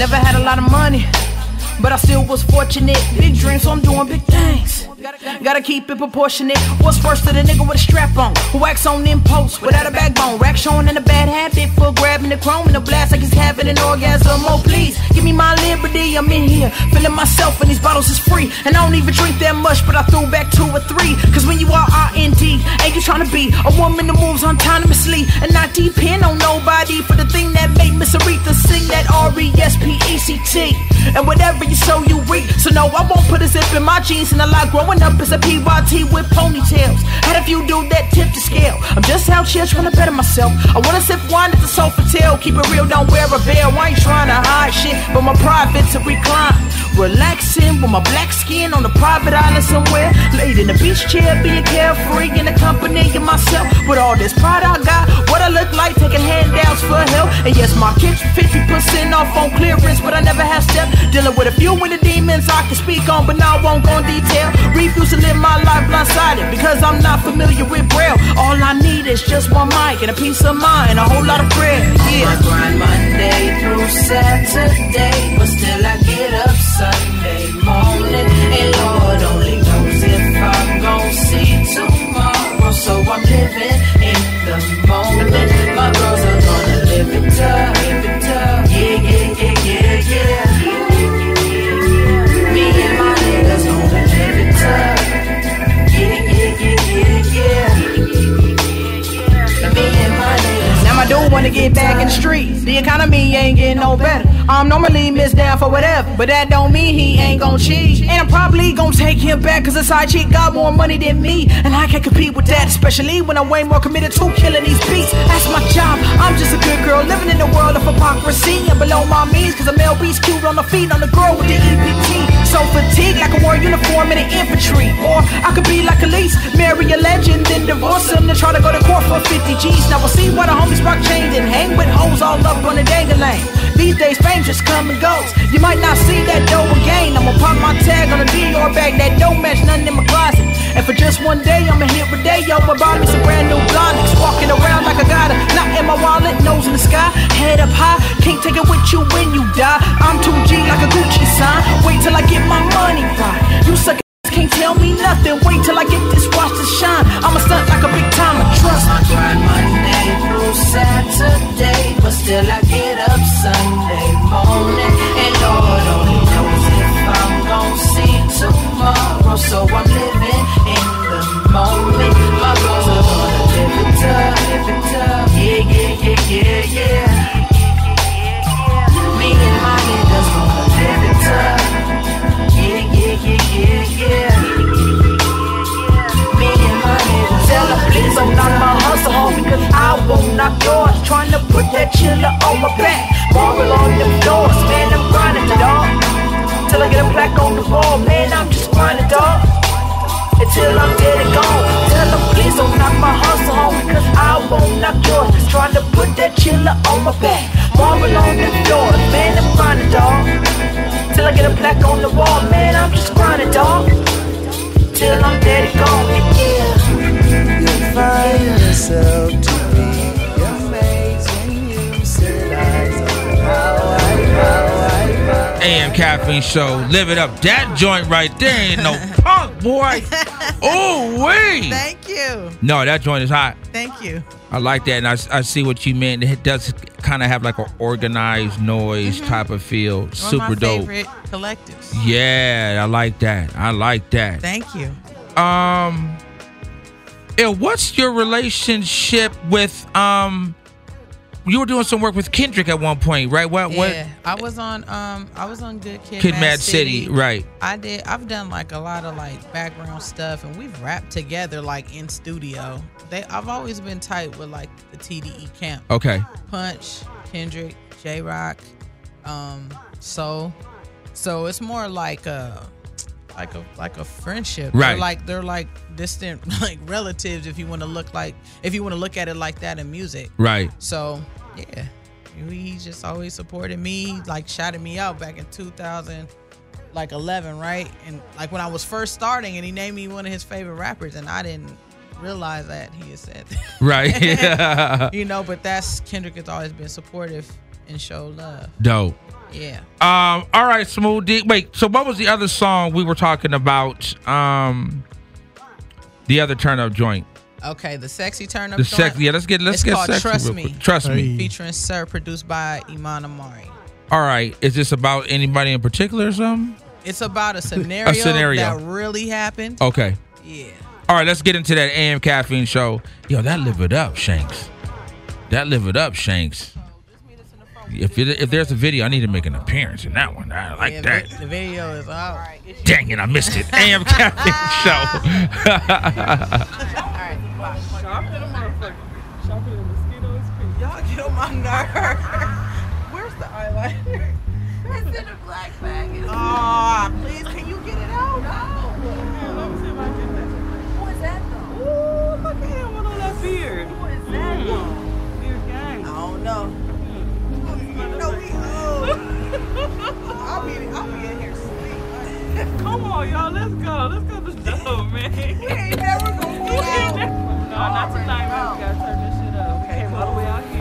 S6: Never had a lot of money, but I still was fortunate. Big dreams, so I'm doing big things. Gotta keep it proportionate. What's first to the nigga with a strap on? Who acts on impulse without a backbone? Rack showing in a bad habit for grabbing the chrome and the blast like he's having an orgasm. Oh, please, give me my liberty. I'm in here, feeling myself, and these bottles is free. And I don't even drink that much, but I threw back two or three. Cause when you are R&D, ain't you trying to be a woman that moves autonomously and not depend on nobody for the thing that made Miss Aretha sing that R-E-S-P-E-C-T. And whatever you sow, you reap. So no, I won't put a zip in my jeans and a lot growing up as a PYT with ponytails. Had a few do that tip to scale. I'm just out here trying to better myself. I wanna sip wine at the sofa tail. Keep it real, don't wear a veil. I ain't trying to hide shit, but my private to recline. Relaxing with my black skin on a private island somewhere. Laid in a beach chair, being carefree in the company of myself. With all this pride I got, what I look like, taking handouts for help. And yes, my kids 50% off on clearance, but I never have stepped. Dealing with a few of the demons I can speak on, but now I won't go in detail. Refuse to live my life blindsided because I'm not familiar with Braille. All I need is just one mic and a peace of mind, a whole lot of prayer. Yeah.
S12: I grind Monday through Saturday, but still I get up Sunday morning. And Lord only knows if I'm gon' see tomorrow. So I'm living in the moment. My girls are gonna live it up.
S6: Do wanna get back in the streets. The economy ain't getting no better. I'm normally missed down for whatever, but that don't mean he ain't gon' cheat. And I'm probably gon' take him back cause a side chick got more money than me. And I can't compete with that, especially when I'm way more committed to killing these beats. That's my job. I'm just a good girl living in a world of hypocrisy and below my means cause I'm LB's cute on the feet on the girl with the EPT. So fatigued like a war uniform in the infantry. Or I could be like Elise, marry a legend, then divorce him, then try to go to court for 50 G's. Now we'll see why the homies rock chains and hang with hoes all up on the dangling. These days fame just come and goes. You might not see that dough again. I'ma pop my tag on a Dior bag that don't match nothing in my closet. And for just one day, I'ma hit Rodeo and buy me some brand new Blonics. Walking around like I got a knot in my wallet, nose in the sky, head up high. Can't take it with you when you die. I'm 2G like a Gucci sign. Wait till I get my money right. You suck can't tell me nothing. Wait till I get this watch to shine. I'ma stunt like a big time of trust.
S12: I grind Monday through Saturday, but still I get up Sunday morning. And Lord only knows if I'm gon' see tomorrow. So I'm living
S6: won't. Trying to put that chiller on my back. Marble on them doors, man, I'm grinding, dog. Till I get a plaque on the wall, man, I'm just grinding, dog. Until I'm dead and gone. Tell them, please don't knock my hustle home because I won't knock yours. Trying to put that chiller on my back. Marble on them doors, man, I'm grinding, dog.
S2: Show. Live it up. That joint right there ain't no punk, boy. Oh, wait.
S4: Thank you.
S2: No, that joint is hot.
S4: Thank you.
S2: I like that, and I, I see what you mean. It does kind of have like an Organized Noize type of feel.
S4: One
S2: Super dope.
S4: favorite collectives.
S2: Yeah, I like that. I like that.
S4: Thank you.
S2: Um, yeah, what's your relationship with um? You were doing some work with Kendrick at one point, right? What?
S4: Yeah, I was on um I was on Good Kid,
S2: Kid Mad City, right.
S4: I did I've done like a lot of like background stuff and we've rapped together like in studio. They I've always been tight with like the TDE camp.
S2: Okay.
S4: Punch, Kendrick, Jay Rock, um, Soul. So it's more like a like a like a friendship.
S2: Right.
S4: They're like they're like distant like relatives if you want to look like if you want to look at it like that in music.
S2: Right.
S4: So yeah, he just always supported me. Like shouted me out back in 2000. like 11, right? And like when I was first starting, and he named me one of his favorite rappers, and I didn't realize that he had said that.
S2: Right.
S4: you know, but that's Kendrick has always been supportive and show love.
S2: Dope.
S4: Yeah.
S2: Um. All right, Smooth D. Wait. So, what was the other song we were talking about? Um. The other turn up joint.
S4: Okay, the sexy turn up.
S2: The
S4: joint,
S2: sex- yeah, let's get- let's
S4: it's
S2: get sexy
S4: Trust
S2: real
S4: Me.
S2: quick. Trust Me.
S4: Featuring Sir, produced by Iman Omari.
S2: All right. Is this about anybody in particular or something?
S4: It's about a scenario, a
S2: scenario.
S4: that really happened.
S2: Okay.
S4: Yeah.
S2: All right. Let's get into that AM caffeine show. Yo, that live it up, Shanks. That live it up, Shanks. If it, if there's a video, I need to make an appearance in that one. I like
S4: Yeah,
S2: that.
S4: The video is out.
S2: Dang it, I missed it. AM caffeine
S4: Y'all get on my nerves. Where's the eyeliner? It's in a black bag. Oh, please, can you get it out? No. Let me see if I get that. Who is that though? Ooh, look at him with all that beard. Who is that mm. though? Beard gang. I don't know. No, we old. I'll be, I'll be in here sleep. Come on, y'all, let's go. Let's go to the door, man. We ain't never gonna go out. No, not tonight, man. We gotta turn this shit up. We came all the way out here.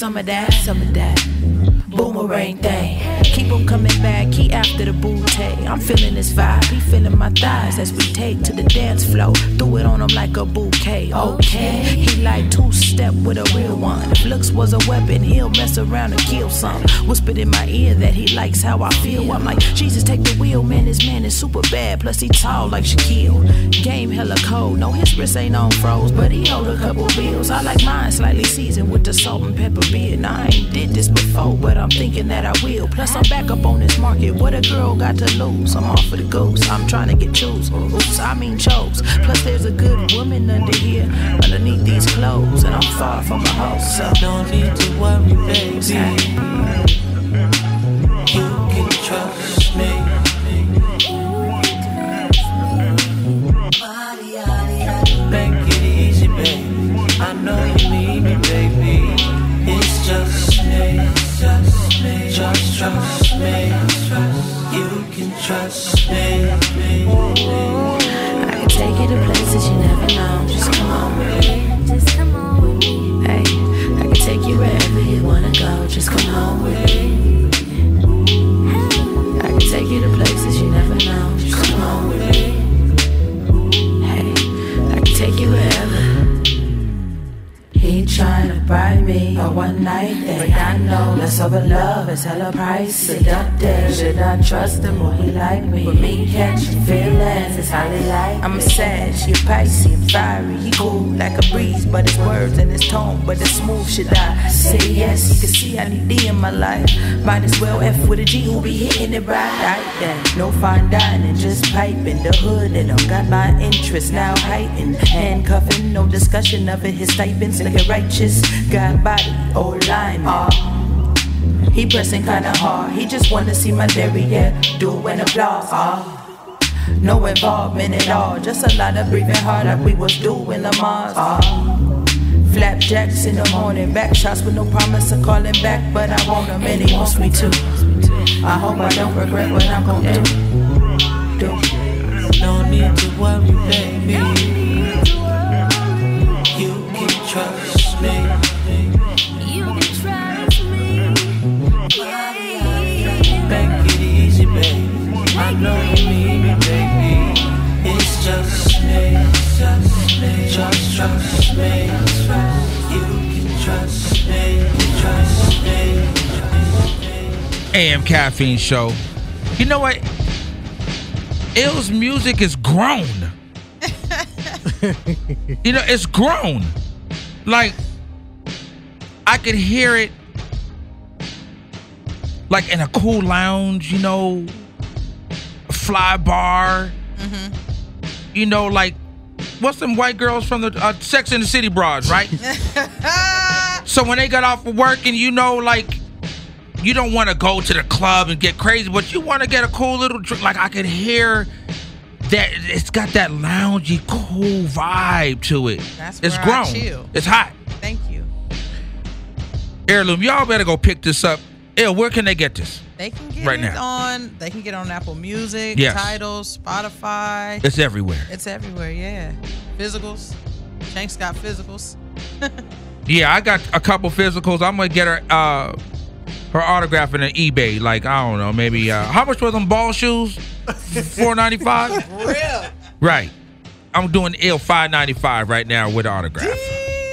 S12: Some of that, some of that. Boomerang thing. Keep him coming back, he after the booty. I'm feeling this vibe, he feeling my thighs as we take to the dance floor. Threw it on him like a bouquet. Okay, he like two step with a real one. If looks was a weapon, he'll mess around and kill some. Whispered in my ear that he likes how I feel. I'm like, Jesus, take the wheel, man. This man is super bad. Plus he tall like Shaquille. Game hella cold. No, his wrist ain't on froze, but he hold a couple bills. I like mine slightly seasoned with the salt and pepper beer. Now I ain't did this before, but I'm thinking that I will. Plus I'm back up on this market. What a girl got to lose. I'm off for the goose. I'm trying to get choose. Oops, I mean chose. Plus there's a good woman under here, underneath these clothes, and I'm far from a hoe. So
S14: no need to worry, baby. You can trust I can
S12: take you to places you never know. Just come on. Hey, I can take you wherever you wanna go. Just come home with me. A one night thing. I know less of a love is hella price seductive. Should I trust him or he like me? But me catching feelings is how they like. I'm a sag, you Pisces and fiery. He cool like a breeze, but his words and his tone, but it's smooth. Should I say yes? You can see I need D in my life. Might as well F with a G who be hitting it right. yeah. No fine dining, just piping the hood and I got my interest now heightened. Handcuffing, no discussion of it. His stipends looking righteous. Got body, old line. He pressing kinda hard. He just wanna see my derriere doing applause. Ah. No involvement at all. Just a lot of breathing hard like we was doing Lamar's. Ah. Flapjacks in the morning, back shots with no promise of calling back, but I want him and he wants me to. I hope I don't regret what I'm gonna do. Do.
S14: No need to worry, baby.
S2: AM Caffeine Show. You know what? Ill's music is grown. you know, it's grown. Like, I could hear it like in a cool lounge, you know, a fly bar. You know, like, what's them white girls from the uh, Sex in the City broads, right? so when they got off of work and you know, like, you don't want to go to the club and get crazy, but you want to get a cool little drink. Like I could hear that it's got that loungy, cool vibe to it.
S4: That's
S2: it's grown. It's hot.
S4: Thank you.
S2: Heirloom, y'all better go pick this up. Ew, where can they get this?
S4: They can get
S2: Right
S4: it
S2: now.
S4: on. They can get on Apple Music,
S2: Yes.
S4: Tidal, Spotify.
S2: It's everywhere.
S4: It's everywhere. Yeah. Physicals. Shanks got physicals.
S2: Yeah, I got a couple physicals. I'm gonna get her uh her autograph in an eBay. Like I don't know, maybe uh how much were them ball shoes? Four ninety five.
S4: Real.
S2: Right. I'm doing ill five ninety five right now with autograph.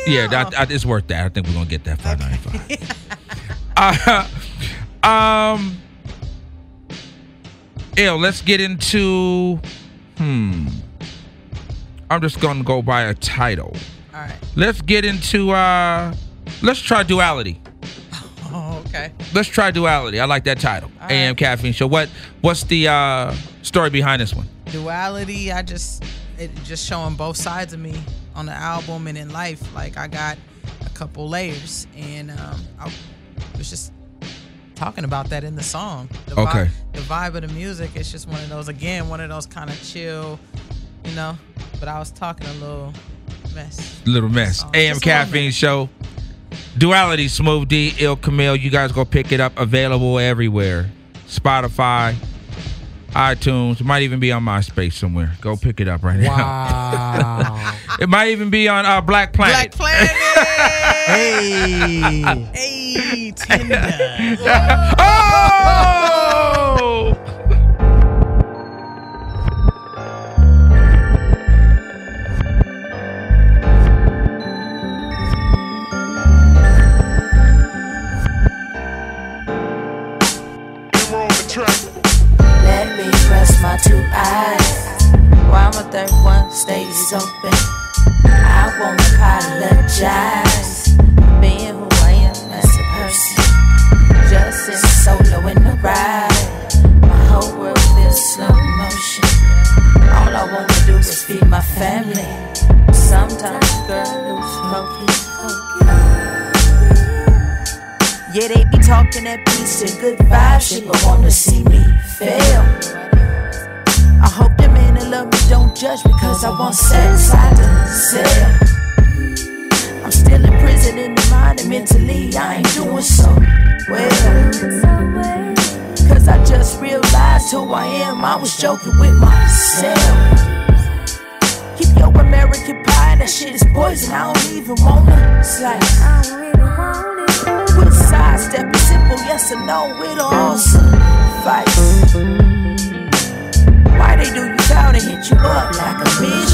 S2: Yeah, that, that- it's worth that. I think we're gonna get that five ninety five. uh, um, ill. Let's get into. Hmm. I'm just gonna go by a title.
S4: All right.
S2: Let's get into. uh Let's try duality.
S4: Okay.
S2: Let's try duality. I like that title.
S4: All
S2: AM
S4: right.
S2: Caffeine Show. What What's the uh story behind this one?
S4: Duality. I just it just showing both sides of me on the album and in life. Like I got a couple layers, and um, I was just talking about that in the song. The
S2: Okay.
S4: Vibe, the vibe of the music. It's just one of those again, one of those kind of chill, you know. But I was talking a little mess.
S2: Little mess. AM
S4: just a little
S2: Caffeine Show. Duality, Smooth D, Ill Camille. You guys go pick it up. Available everywhere. Spotify, iTunes. It might even be on MySpace somewhere. Go pick it up right now.
S3: Wow.
S2: it might even be on uh, Black Planet.
S4: Black Planet.
S3: hey.
S4: hey, Tinder.
S2: oh!
S12: My two eyes Why my third one stays open. I won't apologize being who I am as a person. Just in solo in the ride, my whole world feels slow motion. All I wanna do is feed my family. Sometimes, girl, lose focus. Yeah, they be talking that peace and good vibes shit, but wanna see me fail. I hope the men that love me don't judge cause I won't set inside the cell. I'm still in prison in the mind and mentally I ain't doing so well. Cause I just realized who I am, I was joking with myself. Keep your American pie, that shit is poison, I don't even wanna slice. With a sidestep, a simple yes or no, with all suffice. Why they do you down and hit you up like a bitch?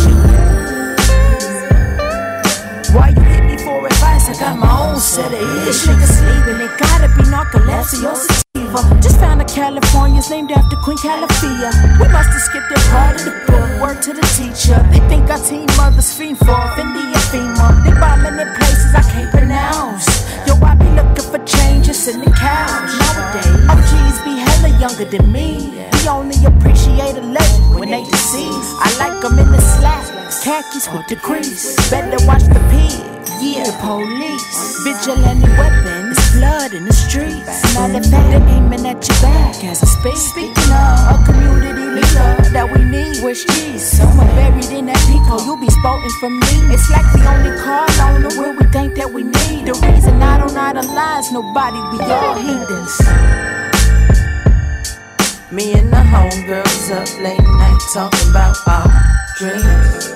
S12: Why you hit me for advice? I got my own set of issues. Nigga sleeping, it gotta be narcolepsy or sativa. Just found a California's named after Queen Calafia. We must have skipped that part of the book. Word to the teacher. They think our teen mothers fiend for Fendi and FEMA. They bombing in places I can't pronounce. Yo, I be looking for changes in the couch. Nowadays, OGs be hella younger than me. We only appreciate a legend when they deceased. I like them in the slacks, khakis with the crease. Better watch the pig. Yeah, the police. Vigilante weapon, it's blood in the streets. Matter of fact, they're aiming at your back as I speak. Speaking of a community leader that we need, where's cheese? Somewhere buried in that pico, you'll be spouting from me. It's like the only car loaner where we think that we need. The reason I don't idolize nobody, we all heathens. Me and the homegirls up late night talking about our dreams.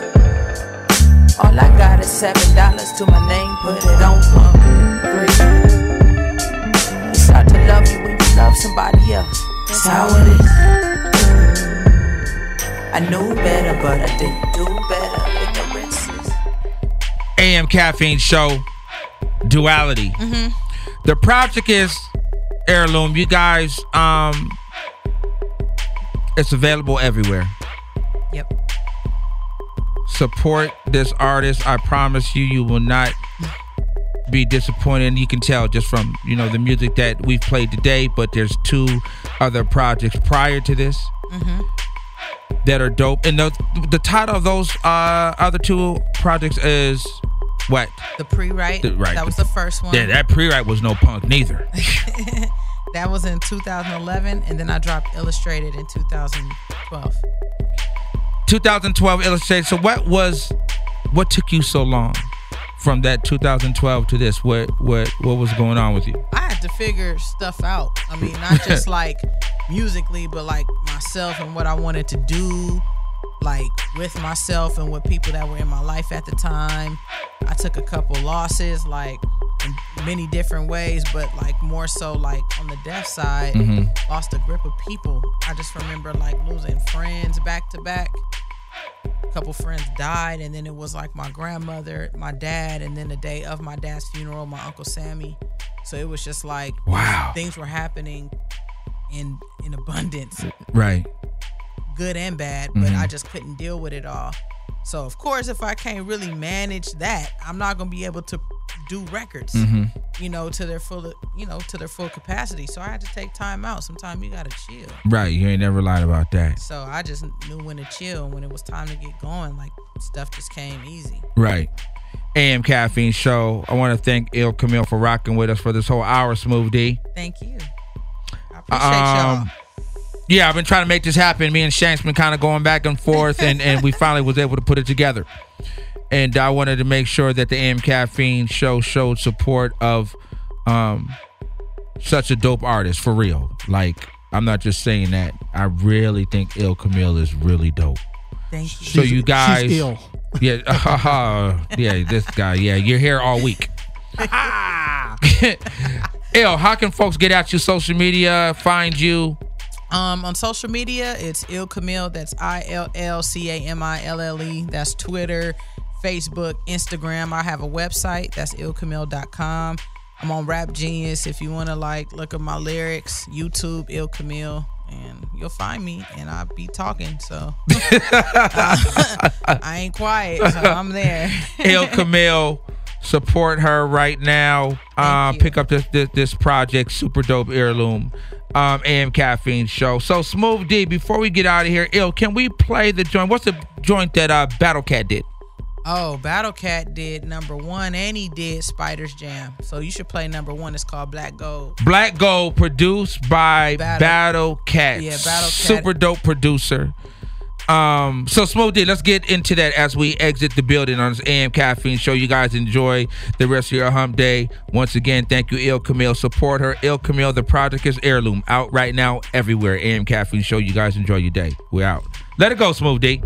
S12: All I got is seven dollars to my name, put it on for free. You start to love you when you love somebody else. That's how it is. I knew better, but I didn't do better. Ignorance is
S2: AM Caffeine Show Duality.
S4: Mm-hmm.
S2: The project is Heirloom. You guys, um, it's available everywhere.
S4: Yep.
S2: Support this artist. I promise you, you will not be disappointed. And you can tell just from you know the music that we've played today. But there's two other projects prior to this
S4: Mm-hmm.
S2: that are dope. And the the title of those uh, other two projects is what?
S4: The pre-write.
S2: The- right.
S4: That was the first one.
S2: Yeah, that pre-write was no punk neither.
S4: that was in 2011, and then I dropped Illustrated in 2012.
S2: 2012 illustrated. So what was what took you so long from that 2012 to this? What what what was going on with you?
S4: I had to figure stuff out. I mean, not just like musically, but like myself and what I wanted to do, like with myself and with people that were in my life at the time. I took a couple losses, like many different ways, but like more so like on the deaf side,
S2: Mhm.
S4: lost a grip of people. I just remember like losing friends back to back. A couple friends died, and then it was like my grandmother, my dad, and then the day of my dad's funeral, my uncle Sammy. So it was just like
S2: Wow.
S4: things were happening in in abundance,
S2: Right.
S4: good and bad, but
S2: Mhm.
S4: I just couldn't deal with it all. So of course, if I can't really manage that, I'm not gonna be able to do records,
S2: Mhm.
S4: you know, to their full, you know, to their full capacity. So I had to take time out. Sometimes you gotta chill.
S2: Right. You ain't never lied about that.
S4: So I just knew when to chill. and When it was time to get going, like stuff just came easy.
S2: Right. AM Caffeine Show. I want to thank Ill Camille for rocking with us for this whole hour, Smooth D.
S4: Thank you. I appreciate y'all.
S2: Yeah, I've been trying to make this happen. Me and Shank's been kind of going back and forth, and, and we finally was able to put it together. And I wanted to make sure that the AM Caffeine Show showed support of um, such a dope artist for real. Like, I'm not just saying that. I really think Ill Camille is really dope.
S4: Thank you.
S2: So
S3: She's-
S2: you guys,
S3: ill.
S2: yeah, yeah, this guy, yeah, you're here all week. Ill, how can folks get at you social media, find you?
S4: Um, on social media, it's Ill Camille. That's I L L C A M I L L E. That's Twitter, Facebook, Instagram. I have a website. That's illcamille.com. I'm on Rap Genius. If you want to like look at my lyrics, YouTube Ill Camille, and you'll find me. And I'll be talking. So I ain't quiet. So I'm there.
S2: Ill Camille, support her right now. Um, pick up this, this this project, super dope heirloom. Um, AM Caffeine Show. So Smooth D, before we get out of here, Ill, can we play the joint? What's the joint that uh Battle Cat did?
S4: Oh, Battle Cat did number one, and he did Spider's Jam. So you should play number one. It's called Black Gold.
S2: Black Gold, produced by Battle,
S4: Battle-
S2: Cat.
S4: Yeah, Battle Cat.
S2: Super dope producer. Um, so Smooth D, let's get into that as we exit the building on this AM Caffeine Show. You guys enjoy the rest of your hump day. Once again, thank you, Ill Camille. Support her. Ill Camille, the project is heirloom. Out right now everywhere. AM Caffeine Show. You guys enjoy your day. We're out. Let it go, Smooth D.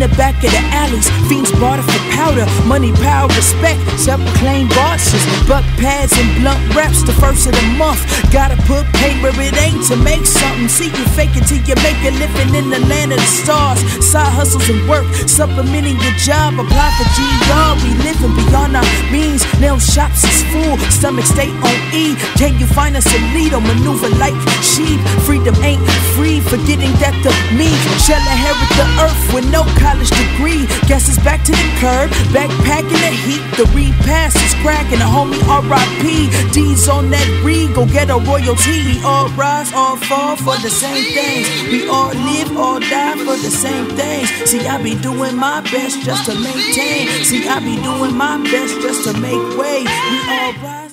S12: the back of the alleys, fiends barter for powder. Money, power, respect, self-proclaimed bosses. buck pads and blunt raps, the first of the month. Gotta put pay where it ain't to make something. See you fake it till you make a living in the land of the stars. Side hustles and work, supplementing your job. Apply for GR, we living beyond our means. Nail shops is full, stomach stay on E. Can you find us a lead or maneuver like sheep? Freedom ain't free, forgetting that the me shall inherit the earth with no college degree. Guess it's back to the curb, backpacking the heat. The repass is cracking, a homie RIP. D's on that regal, get a royalty. We all rise, all fall for the same things. We all live, all die for the same things. See, I be doing my best just to maintain. See, I be doing my best just to make way. We all rise.